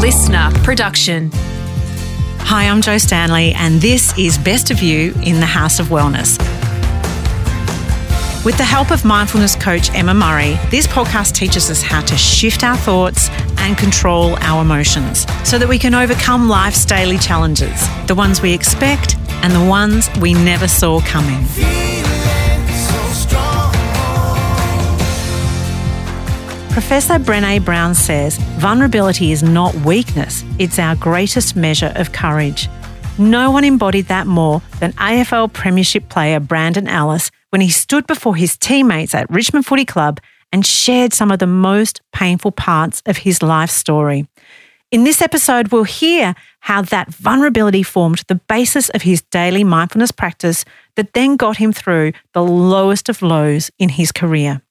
listener production. Hi, I'm Jo Stanley, and this is Best of You in the House of Wellness. With the help of mindfulness coach Emma Murray, this podcast teaches us how to shift our thoughts and control our emotions so that we can overcome life's daily challenges, the ones we expect and the ones we never saw coming. Professor Brene Brown says vulnerability is not weakness, it's our greatest measure of courage. No one embodied that more than AFL Premiership player Brandon Ellis when he stood before his teammates at Richmond Footy Club and shared some of the most painful parts of his life story. In this episode, we'll hear how that vulnerability formed the basis of his daily mindfulness practice that then got him through the lowest of lows in his career.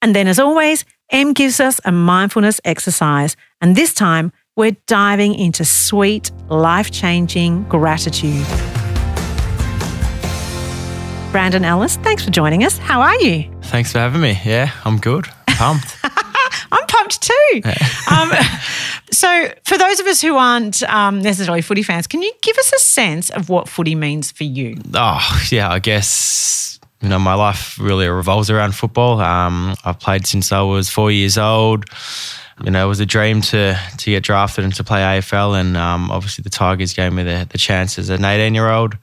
And then, as always, Em gives us a mindfulness exercise, and this time we're diving into sweet, life changing gratitude. Brandon Ellis, thanks for joining us. How are you? Thanks for having me. Yeah, I'm good. Pumped. I'm pumped too. um, so, for those of us who aren't um, necessarily footy fans, can you give us a sense of what footy means for you? oh, yeah, I guess, you know, my life really revolves around football. Um, I've played since I was four years old. You know, it was a dream to to get drafted and to play AFL, and um, obviously the Tigers gave me the, the chance as an 18 year old.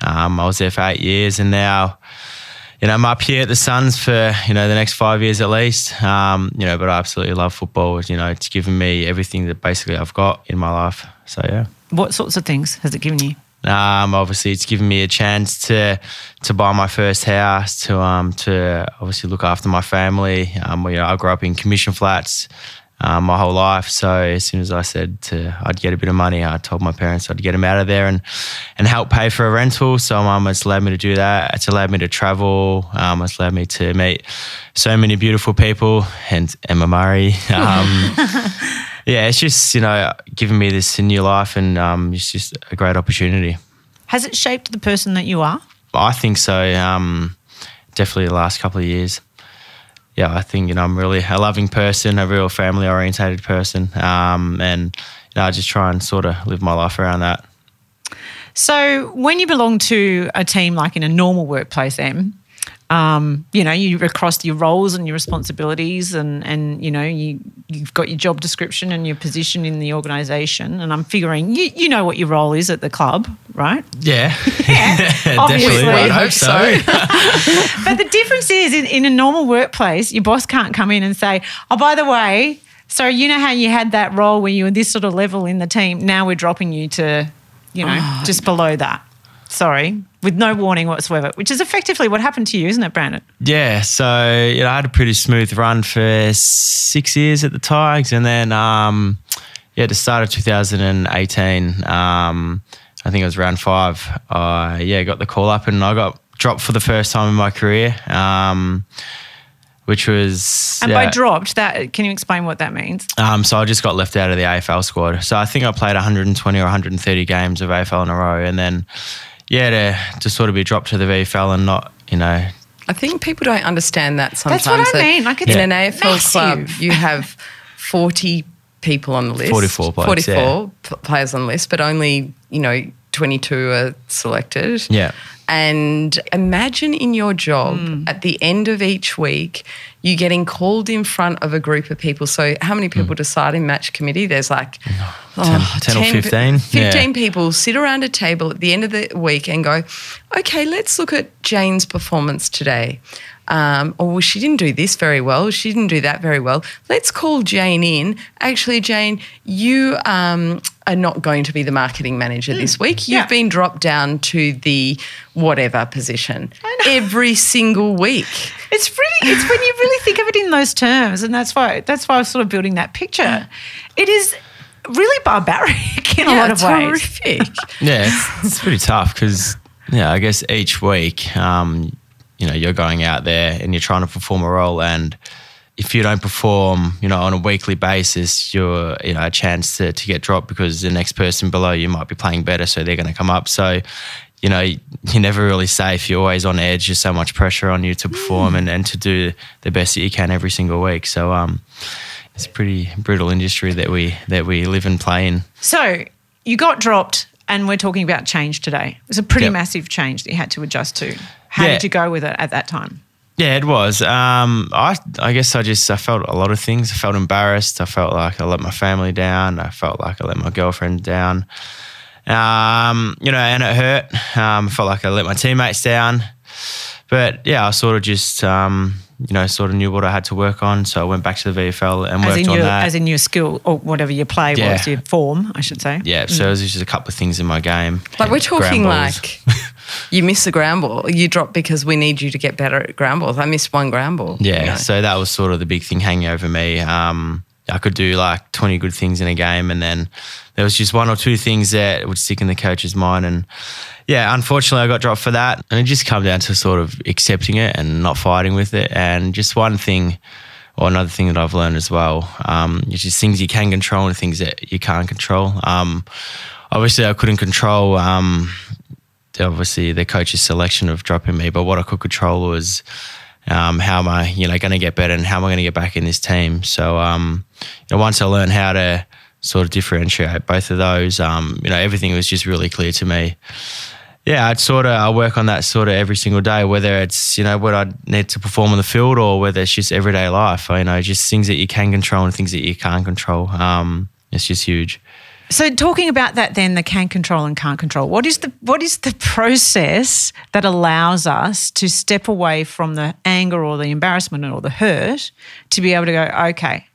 Um, I was there for eight years, and now, you know, I'm up here at the Suns for you know the next five years at least. Um, you know, but I absolutely love football. You know, it's given me everything that basically I've got in my life. So yeah. What sorts of things has it given you? Um, obviously, it's given me a chance to to buy my first house, to um, to obviously look after my family. Um, I grew up in commission flats um, my whole life, so as soon as I said to, I'd get a bit of money, I told my parents I'd get them out of there and and help pay for a rental. So um, it's allowed me to do that. It's allowed me to travel. Um, it's allowed me to meet so many beautiful people, and Emma Murray. Um, yeah, it's just you know giving me this new life, and um, it's just a great opportunity. Has it shaped the person that you are? I think so. Um, definitely the last couple of years. Yeah, I think you know I'm really a loving person, a real family orientated person, um, and you know, I just try and sort of live my life around that. So, when you belong to a team like in a normal workplace, Em, um, you know, you across your roles and your responsibilities, and and you know, you you've got your job description and your position in the organisation. And I'm figuring you you know what your role is at the club, right? Yeah, obviously. definitely. I hope so. But the difference is, in, in a normal workplace, your boss can't come in and say, "Oh, by the way." So you know how you had that role where you were this sort of level in the team. Now we're dropping you to, you know, just below that. Sorry, with no warning whatsoever, which is effectively what happened to you, isn't it, Brandon? Yeah, so you know, I had a pretty smooth run for six years at the Tigers, and then um, yeah, the start of 2018, um, I think it was round five. I yeah got the call up, and I got dropped for the first time in my career, um, which was And yeah. by dropped, that can you explain what that means? Um, so I just got left out of the AFL squad. So I think I played 120 or 130 games of AFL in a row, and then yeah, to to sort of be dropped to the VFL and not you know I think people don't understand that sometimes. That's what I that mean, like, it's in an AFL club, you have 40 people on the list. 44 blokes, 44 yeah. players on the list, but only, you know, 22 are selected. Yeah. And imagine in your job Hmm. at the end of each week, you getting called in front of a group of people. So, how many people decide in match committee? There's like oh, 10 or 10 15, 15 yeah. people sit around a table at the end of the week and go, okay, let's look at Jane's performance today. Um, or well, she didn't do this very well. She didn't do that very well. Let's call Jane in. Actually, Jane, you um, are not going to be the marketing manager this week. You've yeah. been dropped down to the whatever position every single week. It's really, it's when you really think of it in those terms, and that's why that's why I was sort of building that picture. It is really barbaric in a lot of it's ways. yeah, it's, it's pretty tough because yeah, I guess each week, um, you know, you're going out there and you're trying to perform a role, and if you don't perform, you know, on a weekly basis, you're you know a chance to to get dropped because the next person below you might be playing better, so they're going to come up. So. You know, you're never really safe. You're always on edge. There's so much pressure on you to perform and, and to do the best that you can every single week. So, um, it's a pretty brutal industry that we that we live and play in. So you got dropped, and we're talking about change today. It was a pretty Yep. massive change that you had to adjust to. How Yeah. did you go with it at that time? Yeah, it was. Um, I I guess I just I felt a lot of things. I felt embarrassed. I felt like I let my family down. I felt like I let my girlfriend down. Um, you know, and it hurt. Um, I felt like I let my teammates down. But yeah, I sort of just um, you know sort of knew what I had to work on. So I went back to the VFL and As worked in on your that. as in your skill or whatever your play Yeah. was, your form, I should say. yeah, so it was just a couple of things in my game. Like we're talking like you miss a ground ball. You drop because we need you to get better at ground balls. I missed one ground ball. Yeah, you know. so that was sort of the big thing hanging over me. Um, I could do like 20 good things in a game, and then there was just one or two things that would stick in the coach's mind. And yeah, unfortunately, I got dropped for that. And it just come down to sort of accepting it and not fighting with it. And just one thing, or another thing that I've learned as well, um, is just things you can control and things that you can't control. Um, obviously, I couldn't control. Um, obviously the coach's selection of dropping me, but what I could control was um, how am I, you know, going to get better and how am I going to get back in this team. So, um, you know, once I learned how to sort of differentiate both of those, um, you know, everything was just really clear to me. Yeah, I'd sort of I work on that sort of every single day, whether it's you know what I need to perform on the field or whether it's just everyday life. You know, just things that you can control and things that you can't control. Um, it's just huge. So talking about that then the can control and can't control. What is the what is the process that allows us to step away from the anger or the embarrassment or the hurt to be able to go, okay,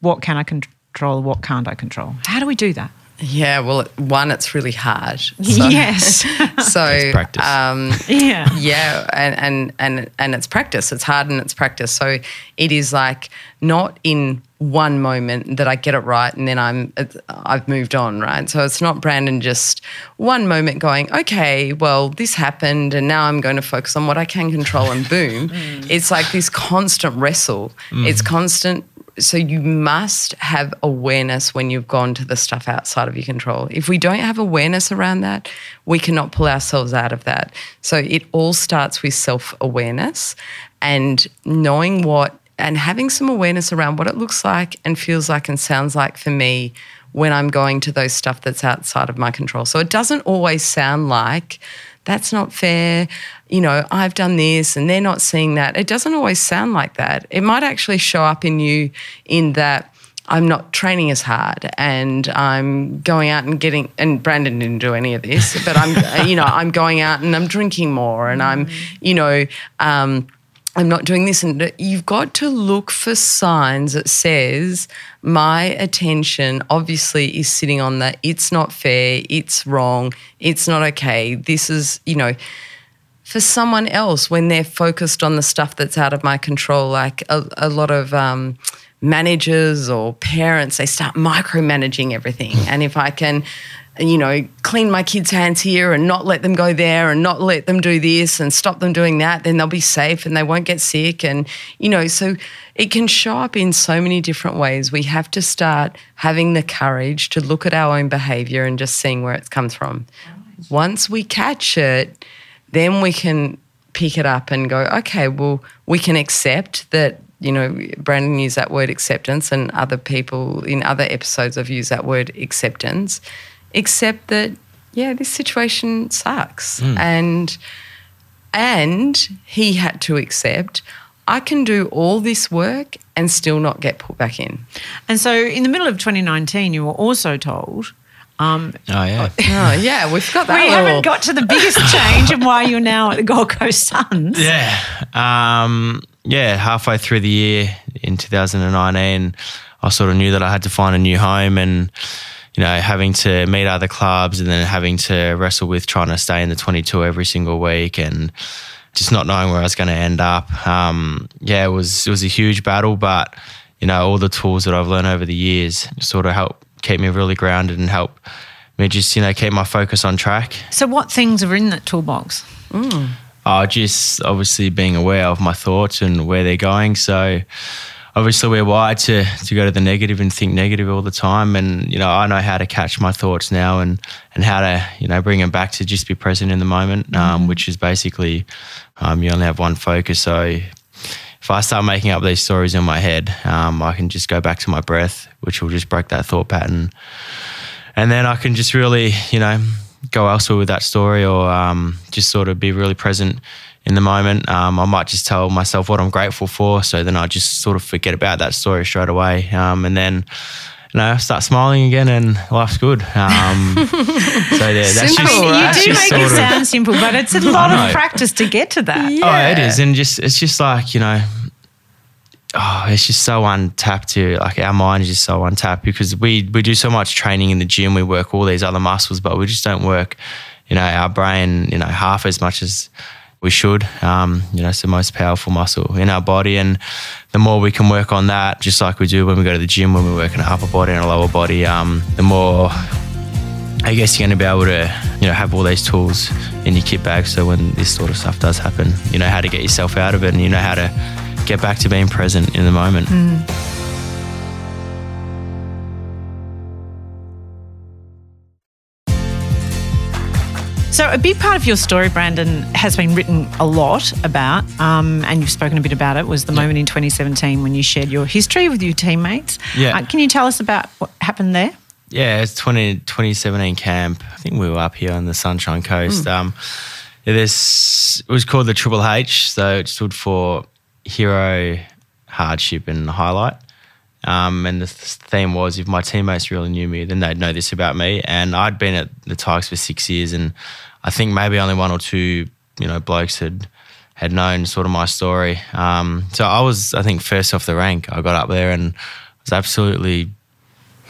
what can I control, what can't I control? How do we do that? Yeah, well, one, it's really hard. So, Yes. So It's practice. Um, Yeah. yeah, and, and and and it's practice. It's hard and it's practice. So it is like not in one moment that I get it right and then I'm it's- I've moved on, right? So it's not Brandon just one moment going, okay, well this happened and now I'm going to focus on what I can control and boom. It's like this constant wrestle. It's constant so you must have awareness when you've gone to the stuff outside of your control. If we don't have awareness around that, we cannot pull ourselves out of that. So it all starts with self-awareness and knowing what and having some awareness around what it looks like and feels like and sounds like for me when I'm going to those stuff that's outside of my control. So it doesn't always sound like that's not fair. You know, I've done this and they're not seeing that. It doesn't always sound like that. It might actually show up in you in that I'm not training as hard and I'm going out and getting, and Brandon didn't do any of this, but I'm, you know, I'm going out and I'm drinking more and I'm, you know, um, I'm not doing this. And you've got to look for signs that says my attention obviously is sitting on that. It's not fair. It's wrong. It's not okay. This is, you know, for someone else when they're focused on the stuff that's out of my control, like a, a lot of um, managers or parents, they start micromanaging everything. And if I can, you know, clean my kids' hands here and not let them go there and not let them do this and stop them doing that, then they'll be safe and they won't get sick. And, you know, so it can show up in so many different ways. We have to start having the courage to look at our own behavior and just seeing where it comes from. Once we catch it, then we can pick it up and go, okay, well, we can accept that, you know, Brandon used that word acceptance and other people in other episodes have used that word acceptance. Accept that, yeah, this situation sucks. And and he had to accept I can do all this work and still not get put back in. And so in the middle of 2019, you were also told, um, Oh yeah. Oh, yeah, we've got that. we little- haven't got to the biggest change and why you're now at the Gold Coast Suns. Yeah. Um, yeah, halfway through the year in 2019, I sort of knew that I had to find a new home and, you know, having to meet other clubs and then having to wrestle with trying to stay in the 22 every single week and just not knowing where I was going to end up. Um, yeah, it was, it was a huge battle, but, you know, all the tools that I've learned over the years sort of help keep me really grounded and help me just, you know, keep my focus on track. So what things are in that toolbox? uh, just obviously being aware of my thoughts and where they're going. So obviously we're wired to to go to the negative and think negative all the time. And you know I know how to catch my thoughts now and and how to you know bring them back to just be present in the moment, um, which is basically um, you only have one focus. So if if I start making up these stories in my head, um, I can just go back to my breath, which will just break that thought pattern. And then I can just really, you know, go elsewhere with that story or um, just sort of be really present in the moment. Um, I might just tell myself what I'm grateful for. So then I just sort of forget about that story straight away. Um, and then, you know, start smiling again and life's good. Um, so yeah, that's Simple, just, you do just make it of- sound simple, but it's a lot of practice to get to that. Oh, it is, and just it's just like you know, oh, it's just so untapped to like our mind is just so untapped because we we do so much training in the gym, we work all these other muscles, but we just don't work, you know, our brain, you know, half as much as we should. Um, you know, it's the most powerful muscle in our body, and the more we can work on that, just like we do when we go to the gym, when we work in our upper body and our lower body, um, the more I guess you're going to be able to, you know, have all these tools in your kit bag. So when this sort of stuff does happen, you know how to get yourself out of it, and you know how to get back to being present in the moment. So, a big part of your story, Brandon, has been written a lot about, um, and you've spoken a bit about it, was the moment in 2017 when you shared your history with your teammates. Yeah. Uh, can you tell us about what happened there? Yeah, it's 20, 2017 camp. I think we were up here on the Sunshine Coast. Um, yeah, this it was called the Triple H, so it stood for hero, hardship, and highlight. Um, and the theme was if my teammates really knew me, then they'd know this about me. And I'd been at the Tigers for six years, and I think maybe only one or two, you know, blokes had had known sort of my story. Um, so I was, I think, first off the rank. I got up there and was absolutely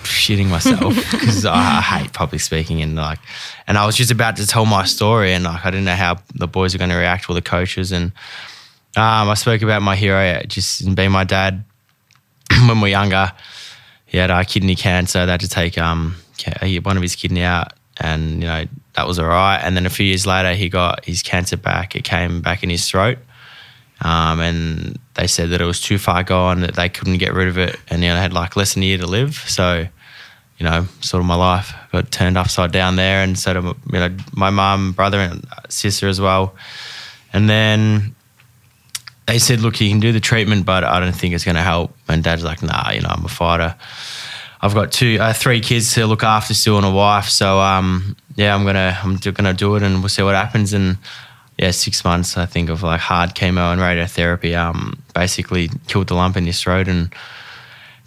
shitting myself because I hate public speaking and like, and I was just about to tell my story and like I didn't know how the boys were going to react or the coaches and um, I spoke about my hero just being my dad when we were younger. He had uh, kidney cancer. They had to take um one of his kidney out, and you know that was all right. And then a few years later, he got his cancer back. It came back in his throat. Um, and they said that it was too far gone, that they couldn't get rid of it, and you know, I had like less than a year to live. So, you know, sort of my life got turned upside down there, and so did you know my mum, brother, and sister as well. And then they said, "Look, you can do the treatment, but I don't think it's going to help." And Dad's like, "Nah, you know, I'm a fighter. I've got two, uh, three kids to look after still, and a wife. So, um, yeah, I'm gonna, I'm do- gonna do it, and we'll see what happens." And yeah, six months I think of like hard chemo and radiotherapy, um, basically killed the lump in his throat and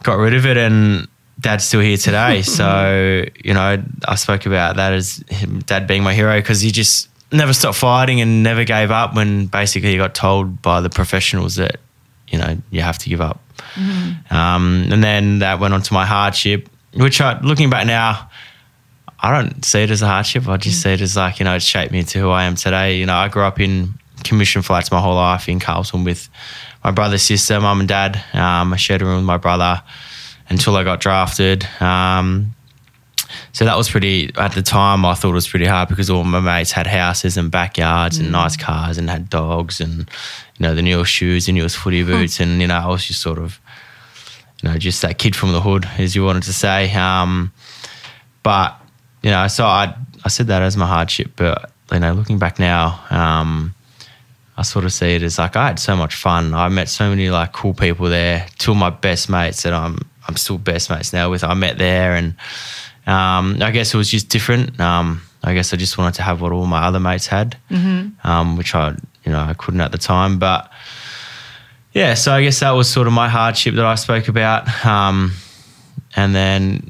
got rid of it. And Dad's still here today. so you know, I spoke about that as him, Dad being my hero because he just never stopped fighting and never gave up when basically he got told by the professionals that you know you have to give up. Um, and then that went on to my hardship, which I, looking back now, I don't see it as a hardship. I just see it as like, you know, it shaped me into who I am today. You know, I grew up in commission flats my whole life in Carlton with my brother, sister, mum and dad. Um, I shared a room with my brother until I got drafted. Um, so that was pretty, at the time, I thought it was pretty hard because all my mates had houses and backyards and nice cars and had dogs and, you know, the newest shoes, the newest footy boots. And, you know, I was just sort of, you know, just that kid from the hood, as you wanted to say. Um, but, you know, so I, I said that as my hardship. But, you know, looking back now, um, I sort of see it as like I had so much fun. I met so many like cool people there. Two of my best mates that I'm I'm still best mates now with. I met there, and um, I guess it was just different. Um, I guess I just wanted to have what all my other mates had, um, which I you know I couldn't at the time. But yeah, so I guess that was sort of my hardship that I spoke about. Um, and then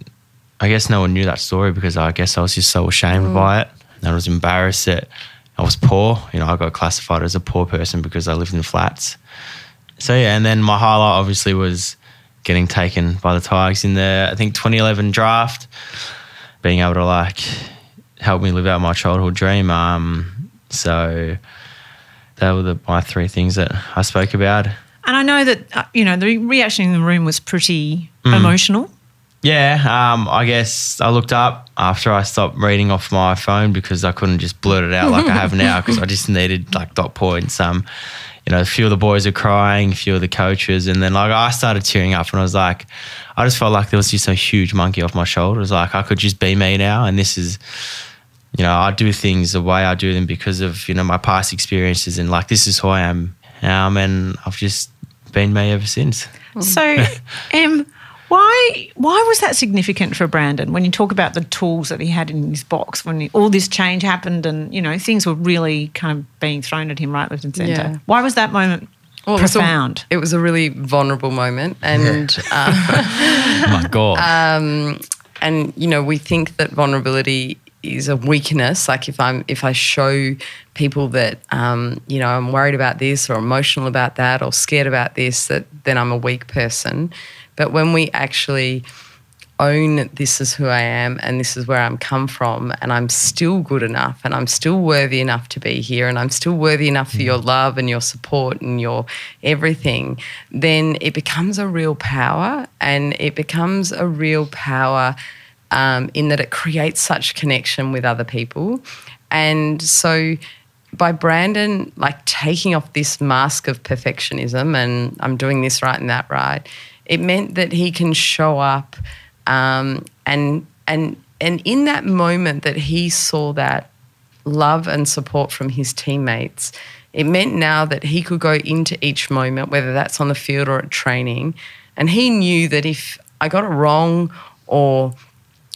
I guess no one knew that story because I guess I was just so ashamed by it. And I was embarrassed that I was poor. You know, I got classified as a poor person because I lived in flats. So yeah, and then my highlight obviously was getting taken by the Tigers in the I think 2011 draft, being able to like help me live out my childhood dream. Um, so they were the, my three things that I spoke about. And I know that, uh, you know, the reaction in the room was pretty emotional. Yeah, um, I guess I looked up after I stopped reading off my phone because I couldn't just blurt it out like I have now because I just needed like dot points. Um, you know, a few of the boys are crying, a few of the coaches, and then like I started tearing up and I was like, I just felt like there was just a huge monkey off my shoulders. Like I could just be me now, and this is, you know, I do things the way I do them because of you know my past experiences and like this is who I am. Um, and I've just been me ever since. So, um, why why was that significant for Brandon when you talk about the tools that he had in his box when he, all this change happened and you know things were really kind of being thrown at him right, left, and centre? Yeah. Why was that moment Well, it was a- profound? It was a really vulnerable moment, and uh, My God. Um, and you know we think that vulnerability is a weakness. Like if i'm if i show people that um, you know i'm worried about this or emotional about that or scared about this that then i'm a weak person. But when we actually own this is who I am and this is where I'm come from and I'm still good enough and I'm still worthy enough to be here and I'm still worthy enough for your love and your support and your everything, then it becomes a real power and it becomes a real power um, in that it creates such connection with other people. And so by Brandon like taking off this mask of perfectionism and I'm doing this right and that right, it meant that he can show up um, and and and in that moment that he saw that love and support from his teammates, it meant now that he could go into each moment, whether that's on the field or at training, and he knew that if I got it wrong or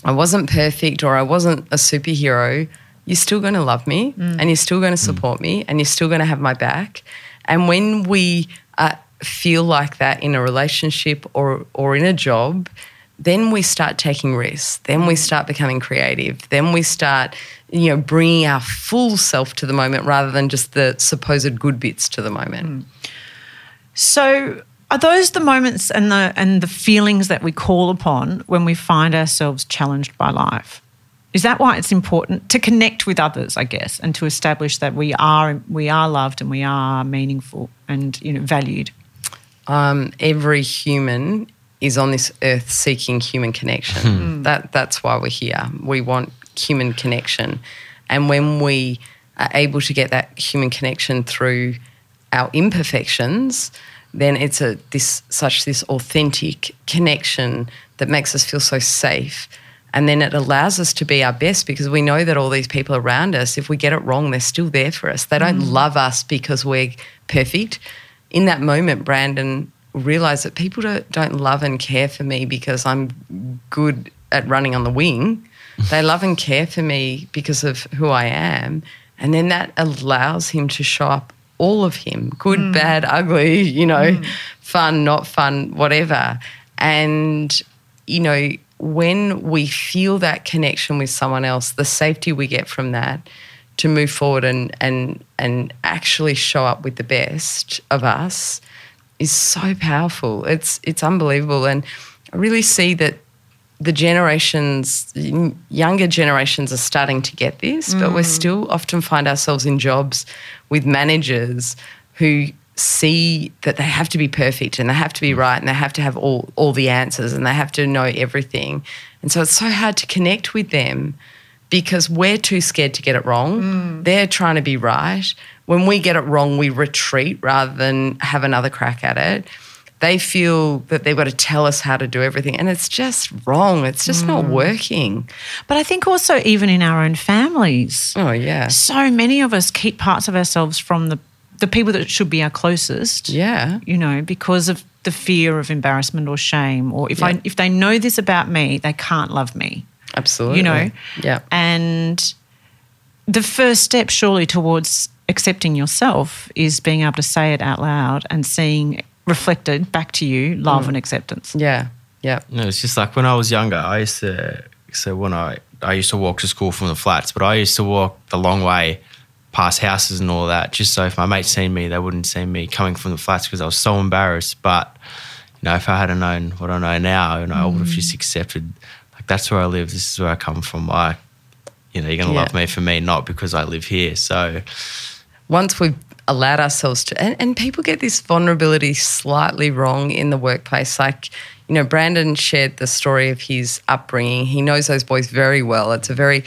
I wasn't perfect or I wasn't a superhero, you're still going to love me mm. and you're still going to mm. support me and you're still going to have my back. And when we uh, feel like that in a relationship or, or in a job, then we start taking risks. Then we mm. start becoming creative. Then we start, you know, bringing our full self to the moment rather than just the supposed good bits to the moment. So are those the moments and the and the feelings that we call upon when we find ourselves challenged by life? Is that why it's important to connect with others, I guess, and to establish that we are we are loved and we are meaningful and you know valued? um, every human is on this earth seeking human connection. That that's why we're here. We want human connection, and when we are able to get that human connection through our imperfections, then it's a this such this authentic connection that makes us feel so safe. And then it allows us to be our best because we know that all these people around us, if we get it wrong, they're still there for us. They don't mm. love us because we're perfect in that moment, Brandon realized that people don't, don't love and care for me because I'm good at running on the wing. They love and care for me because of who I am. And then that allows him to show up all of him good, mm. bad, ugly, you know, mm. fun, not fun, whatever. And, you know, when we feel that connection with someone else, the safety we get from that to move forward and and and actually show up with the best of us is so powerful. It's it's unbelievable, and I really see that the generations, younger generations, are starting to get this, but we mm. still often find ourselves in jobs with managers who see that they have to be perfect and they have to be right and they have to have all all the answers and they have to know everything, and so it's so hard to connect with them because we're too scared to get it wrong. Mm. They're trying to be right. When we get it wrong, we retreat rather than have another crack at it. They feel that they've got to tell us how to do everything, and it's just wrong. It's just not mm. working. But I think also even in our own families, Oh, yeah. so many of us keep parts of ourselves from the the people that should be our closest. Yeah. you know, because of the fear of embarrassment or shame, or if I if they know this about me, they can't love me. Absolutely. You know, Yeah. and the first step, surely, towards accepting yourself is being able to say it out loud and seeing reflected back to you love mm. and acceptance. Yeah. Yeah. No, it's just like when I was younger, I used to. So when I I used to walk to school from the flats, but I used to walk the long way past houses and all that, just so if my mates seen me, they wouldn't see me coming from the flats because I was so embarrassed. But you know, if I had known what I know now, you know, I would have mm. just accepted. Like that's where I live. This is where I come from. Like, you know, you're gonna Yeah. love me for me, not because I live here. So once we've allowed ourselves to, and, and people get this vulnerability slightly wrong in the workplace. Like, you know, Brandon shared the story of his upbringing. He knows those boys very well. It's a very,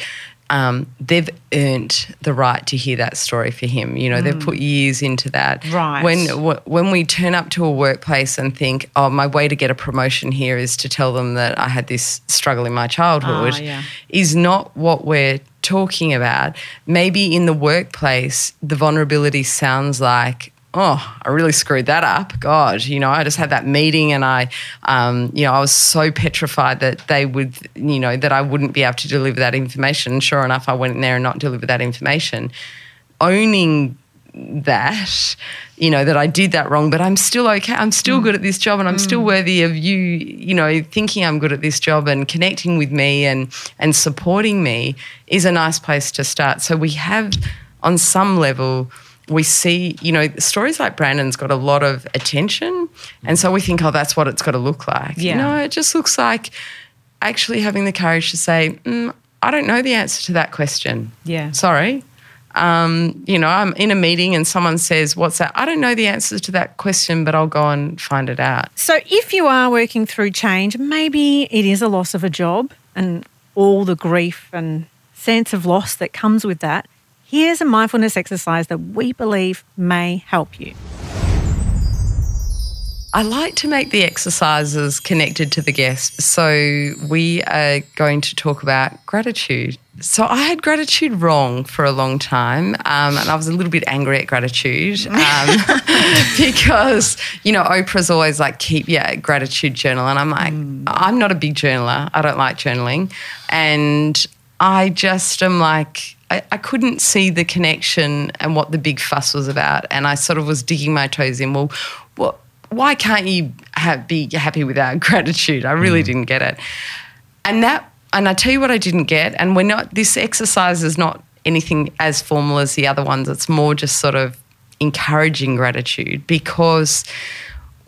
um, they've earned the right to hear that story for him. You know, they've put years into that. Right. When w- when we turn up to a workplace and think, oh, my way to get a promotion here is to tell them that I had this struggle in my childhood, Ah, yeah. is not what we're talking about. Maybe in the workplace, the vulnerability sounds like, oh, I really screwed that up. God, you know, I just had that meeting and I, um, you know, I was so petrified that they would, you know, that I wouldn't be able to deliver that information. Sure enough, I went in there and not delivered that information. Owning that, you know, that I did that wrong, but I'm still okay. I'm still mm. good at this job and I'm mm. still worthy of you, you know, thinking I'm good at this job and connecting with me and and supporting me is a nice place to start. So we have on some level we see, you know, stories like Brandon's got a lot of attention. And so we think, oh, that's what it's got to look like. Yeah. No, it just looks like actually having the courage to say, mm, I don't know the answer to that question. Yeah. Sorry. Um, you know, I'm in a meeting and someone says, What's that? I don't know the answer to that question, but I'll go and find it out. So, if you are working through change, maybe it is a loss of a job and all the grief and sense of loss that comes with that. Here's a mindfulness exercise that we believe may help you. I like to make the exercises connected to the guest. So we are going to talk about gratitude. So I had gratitude wrong for a long time, um, and I was a little bit angry at gratitude um, because you know Oprah's always like keep yeah gratitude journal, and I'm like mm. I'm not a big journaler. I don't like journaling, and I just am like I, I, couldn't see the connection and what the big fuss was about, and I sort of was digging my toes in. Well, what why can't you have, be happy without gratitude? I really mm. didn't get it. And that, and I tell you what I didn't get, and we're not, this exercise is not anything as formal as the other ones. It's more just sort of encouraging gratitude because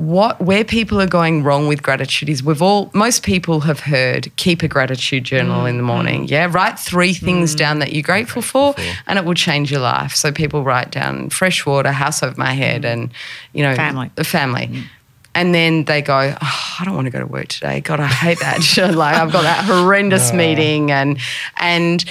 what where people are going wrong with gratitude is we've all most people have heard keep a gratitude journal mm, in the morning mm. yeah write three things mm, down that you're grateful, grateful for, for, and it will change your life so people write down fresh water house over my head mm. and you know family the family mm. And then they go oh, i don't want to go to work today. God i hate that like i've got that horrendous meeting. And and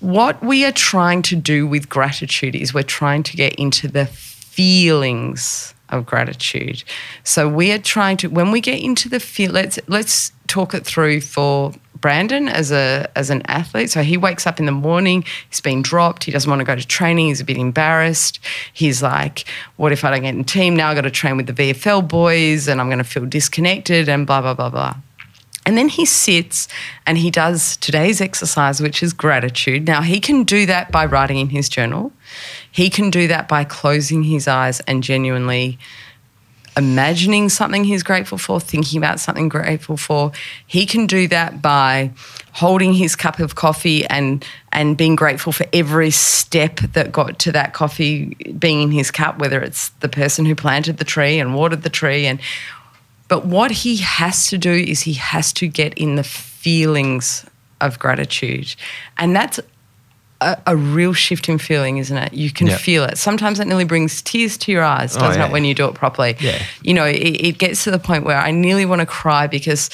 what we are trying to do with gratitude is we're trying to get into the feelings of gratitude. So we are trying to when we get into the field, let's let's talk it through for Brandon as a as an athlete. So he wakes up in the morning, he's been dropped, he doesn't want to go to training, he's a bit embarrassed. He's like, what if I don't get in team? Now I've got to train with the VFL boys and I'm going to feel disconnected and blah blah blah blah. And then he sits and he does today's exercise, which is gratitude. Now, he can do that by writing in his journal. He can do that by closing his eyes and genuinely imagining something he's grateful for, thinking about something grateful for. He can do that by holding his cup of coffee and and being grateful for every step that got to that coffee being in his cup, whether it's the person who planted the tree and watered the tree and but what he has to do is he has to get in the feelings of gratitude. And that's a, a, real shift in feeling, isn't it? You can yep. feel it. Sometimes it nearly brings tears to your eyes, doesn't oh, yeah. it, when you do it properly? Yeah. You know, it, it gets to the point where I nearly want to cry because,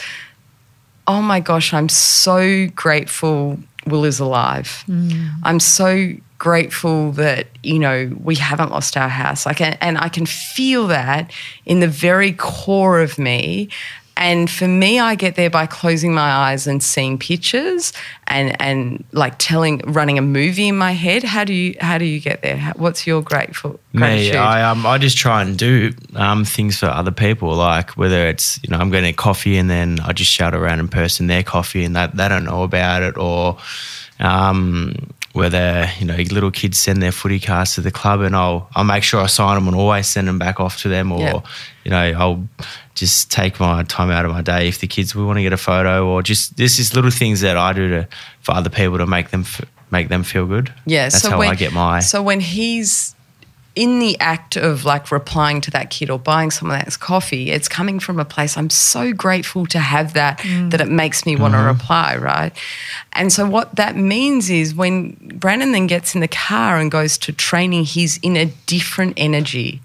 oh my gosh, I'm so grateful Will is alive. Mm. I'm so grateful that you know we haven't lost our house. Like, and I can feel that in the very core of me, and for me, I get there by closing my eyes and seeing pictures and and like telling, running a movie in my head. How do you how do you get there? What's your grateful gratitude? Me, I um I just try and do um things for other people. Like whether it's you know I'm getting coffee and then I just shout around in person their coffee and that they don't know about it or um whether you know little kids send their footy cards to the club and I'll I'll make sure I sign them and always send them back off to them or yep. you know I'll just take my time out of my day if the kids we want to get a photo or just this is little things that I do to for other people to make them make them feel good. Yeah, that's so how when, I get my. So when he's in the act of like replying to that kid or buying someone that's coffee, it's coming from a place I'm so grateful to have that mm. that it makes me want to mm-hmm. reply, right? And so what that means is when Brandon then gets in the car and goes to training, he's in a different energy.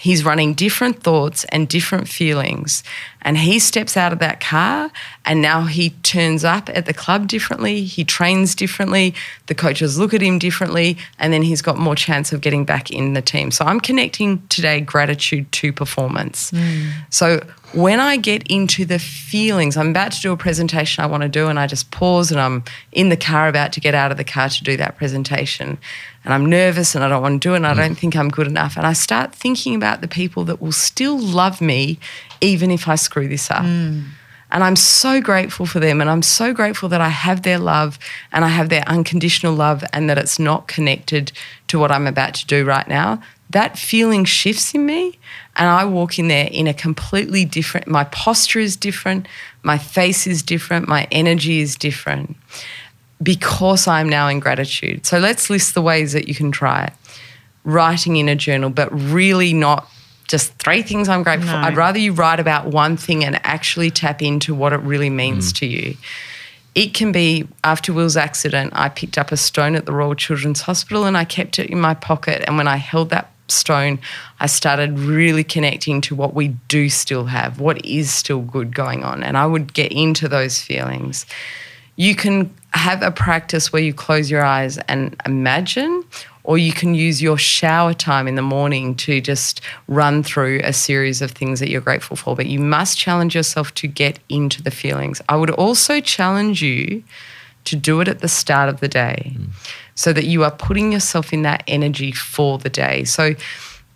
He's running different thoughts and different feelings. And he steps out of that car And now he turns up at the club differently, he trains differently, the coaches look at him differently, and then he's got more chance of getting back in the team. So I'm connecting today gratitude to performance. Hmm. So when I get into the feelings, I'm about to do a presentation I want to do, and I just pause and I'm in the car about to get out of the car to do that presentation. And I'm nervous and I don't want to do it, and I mm. don't think I'm good enough. And I start thinking about the people that will still love me even if I screw this up. Mm. And I'm so grateful for them. And I'm so grateful that I have their love and I have their unconditional love and that it's not connected to what I'm about to do right now. That feeling shifts in me. And I walk in there in a completely different, my posture is different, my face is different, my energy is different because I'm now in gratitude. So let's list the ways that you can try it. Writing in a journal, but really not just three things I'm grateful for. No. I'd rather you write about one thing and actually tap into what it really means mm. to you. It can be after Will's accident, I picked up a stone at the Royal Children's Hospital and I kept it in my pocket. And when I held that stone, I started really connecting to what we do still have, what is still good going on. And I would get into those feelings. You can have a practice where you close your eyes and imagine, or you can use your shower time in the morning to just run through a series of things that you're grateful for. But you must challenge yourself to get into the feelings. I would also challenge you to do it at the start of the day mm. so that you are putting yourself in that energy for the day. So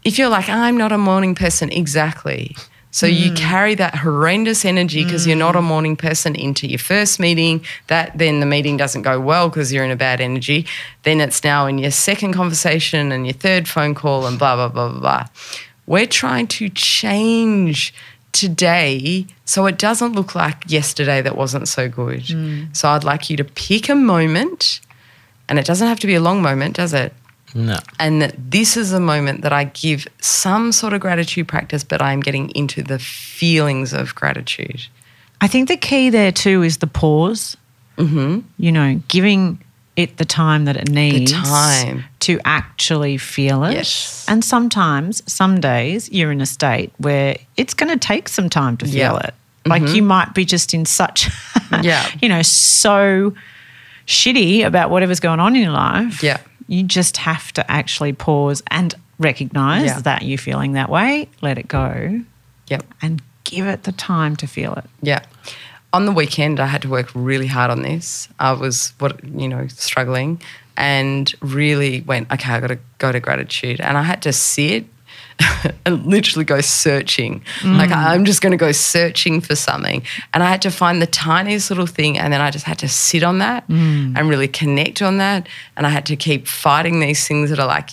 if you're like, I'm not a morning person, exactly. So you mm. carry that horrendous energy because you're not a mm. morning person into your first meeting. That then the meeting doesn't go well because you're in a bad energy. Then it's now in your second conversation and your third phone call and blah blah blah blah blah. We're trying to change today so it doesn't look like yesterday that wasn't so good. Mm. So I'd like you to pick a moment, and it doesn't have to be a long moment, does it? No. and that this is a moment that I give some sort of gratitude practice, but I'm getting into the feelings of gratitude. I think the key there too is the pause. Mm-hmm. You know, giving it the time that it needs time. to actually feel it. Yes. And sometimes, some days, you're in a state where it's going to take some time to feel Yeah. Mm-hmm. it. Like you might be just in such, Yeah. you know, so shitty about whatever's going on in your life. Yeah. You just have to actually pause and recognize Yeah. that you're feeling that way, let it go, Yep. and give it the time to feel it. Yeah. On the weekend, I had to work really hard on this. I was, what you know, struggling, and really went, okay, I got to go to gratitude, and I had to sit and literally go searching. Like mm. I'm just going to go searching for something, and I had to find the tiniest little thing, and then I just had to sit on that mm. and really connect on that, and I had to keep fighting these things that are like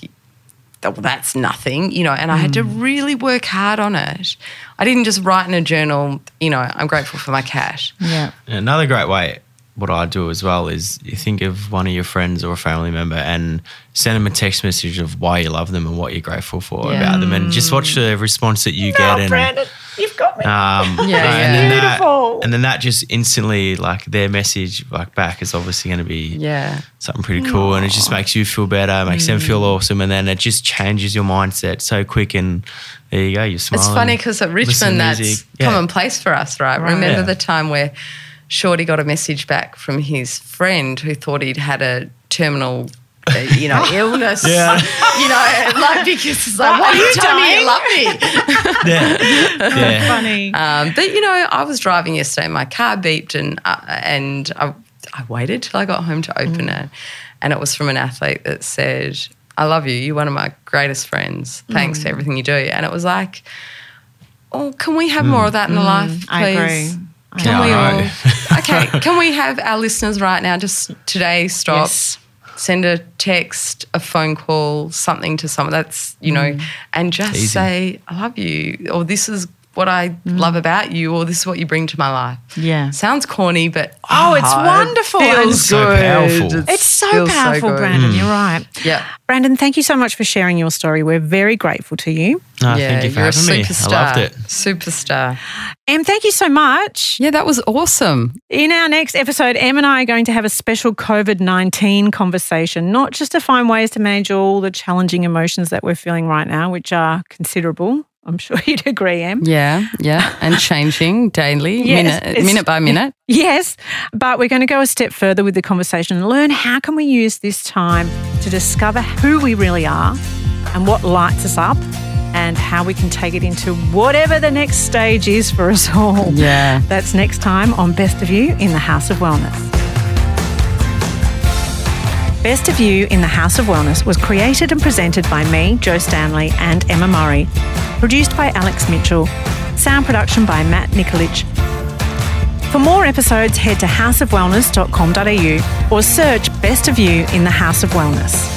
well, that's nothing, you know, and I had to mm. really work hard on it. I didn't just write in a journal, you know, I'm grateful for my cash. Yeah. Another great way, what I do as well, is you think of one of your friends or a family member and send them a text message of why you love them and what you're grateful for Yeah. about them, and just watch the response that you get. And you've got me. um, Yeah, and yeah. then Beautiful. that, and then that just instantly, like their message, like back is obviously going to be Yeah. something pretty cool, and it just makes you feel better, makes them Mm. feel awesome, and then it just changes your mindset so quick. And there you go, you're smiling. It's funny because at Richmond, that's. Yeah. commonplace for us, right? Right. Remember Yeah. the time where Shorty got a message back from his friend who thought he'd had a terminal. uh, you know, illness. Yeah. You know, like because it's like, why are you telling me you love me? Yeah, yeah. Funny. Um, but you know, I was driving yesterday. My car beeped, and uh, and I, I waited till I got home to open Mm. it, and it was from an athlete that said, "I love you. You're one of my greatest friends. Thanks Mm. for everything you do." And it was like, "Oh, can we have more of that in the life, please?" I agree. I Can Yeah, we all? okay, can we have our listeners right now? Just today, stop. Yes. Send a text, a phone call, something to someone that's, you know, Mm. and just Easy. say, I love you, or this is what I love about you, or this is what you bring to my life. Mm. Yeah. Sounds corny, but Oh, it's it wonderful. feels It's so good. powerful. It It's so feels powerful, good. Brandon. You're right. Yeah. Brandon, thank you so much for sharing your story. We're very grateful to you. No, yeah, thank you for you're having a me. superstar. I loved it. Superstar. Em, thank you so much. Yeah, that was awesome. In our next episode, Em and I are going to have a special COVID 19 conversation, not just to find ways to manage all the challenging emotions that we're feeling right now, which are considerable. I'm sure you'd agree, Em. Yeah, yeah. And changing daily, Yes, minute, minute by minute. Yes, but we're going to go a step further with the conversation and learn how can we use this time to discover who we really are and what lights us up and how we can take it into whatever the next stage is for us all. Yeah. That's next time on Best of You in the House of Wellness. Best of You in the House of Wellness was created and presented by me, Jo Stanley, and Emma Murray. Produced by Alex Mitchell. Sound production by Matt Nikolic. For more episodes, head to houseofwellness.com.au or search Best of You in the House of Wellness.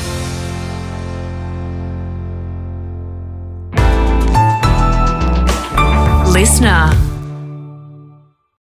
Listener.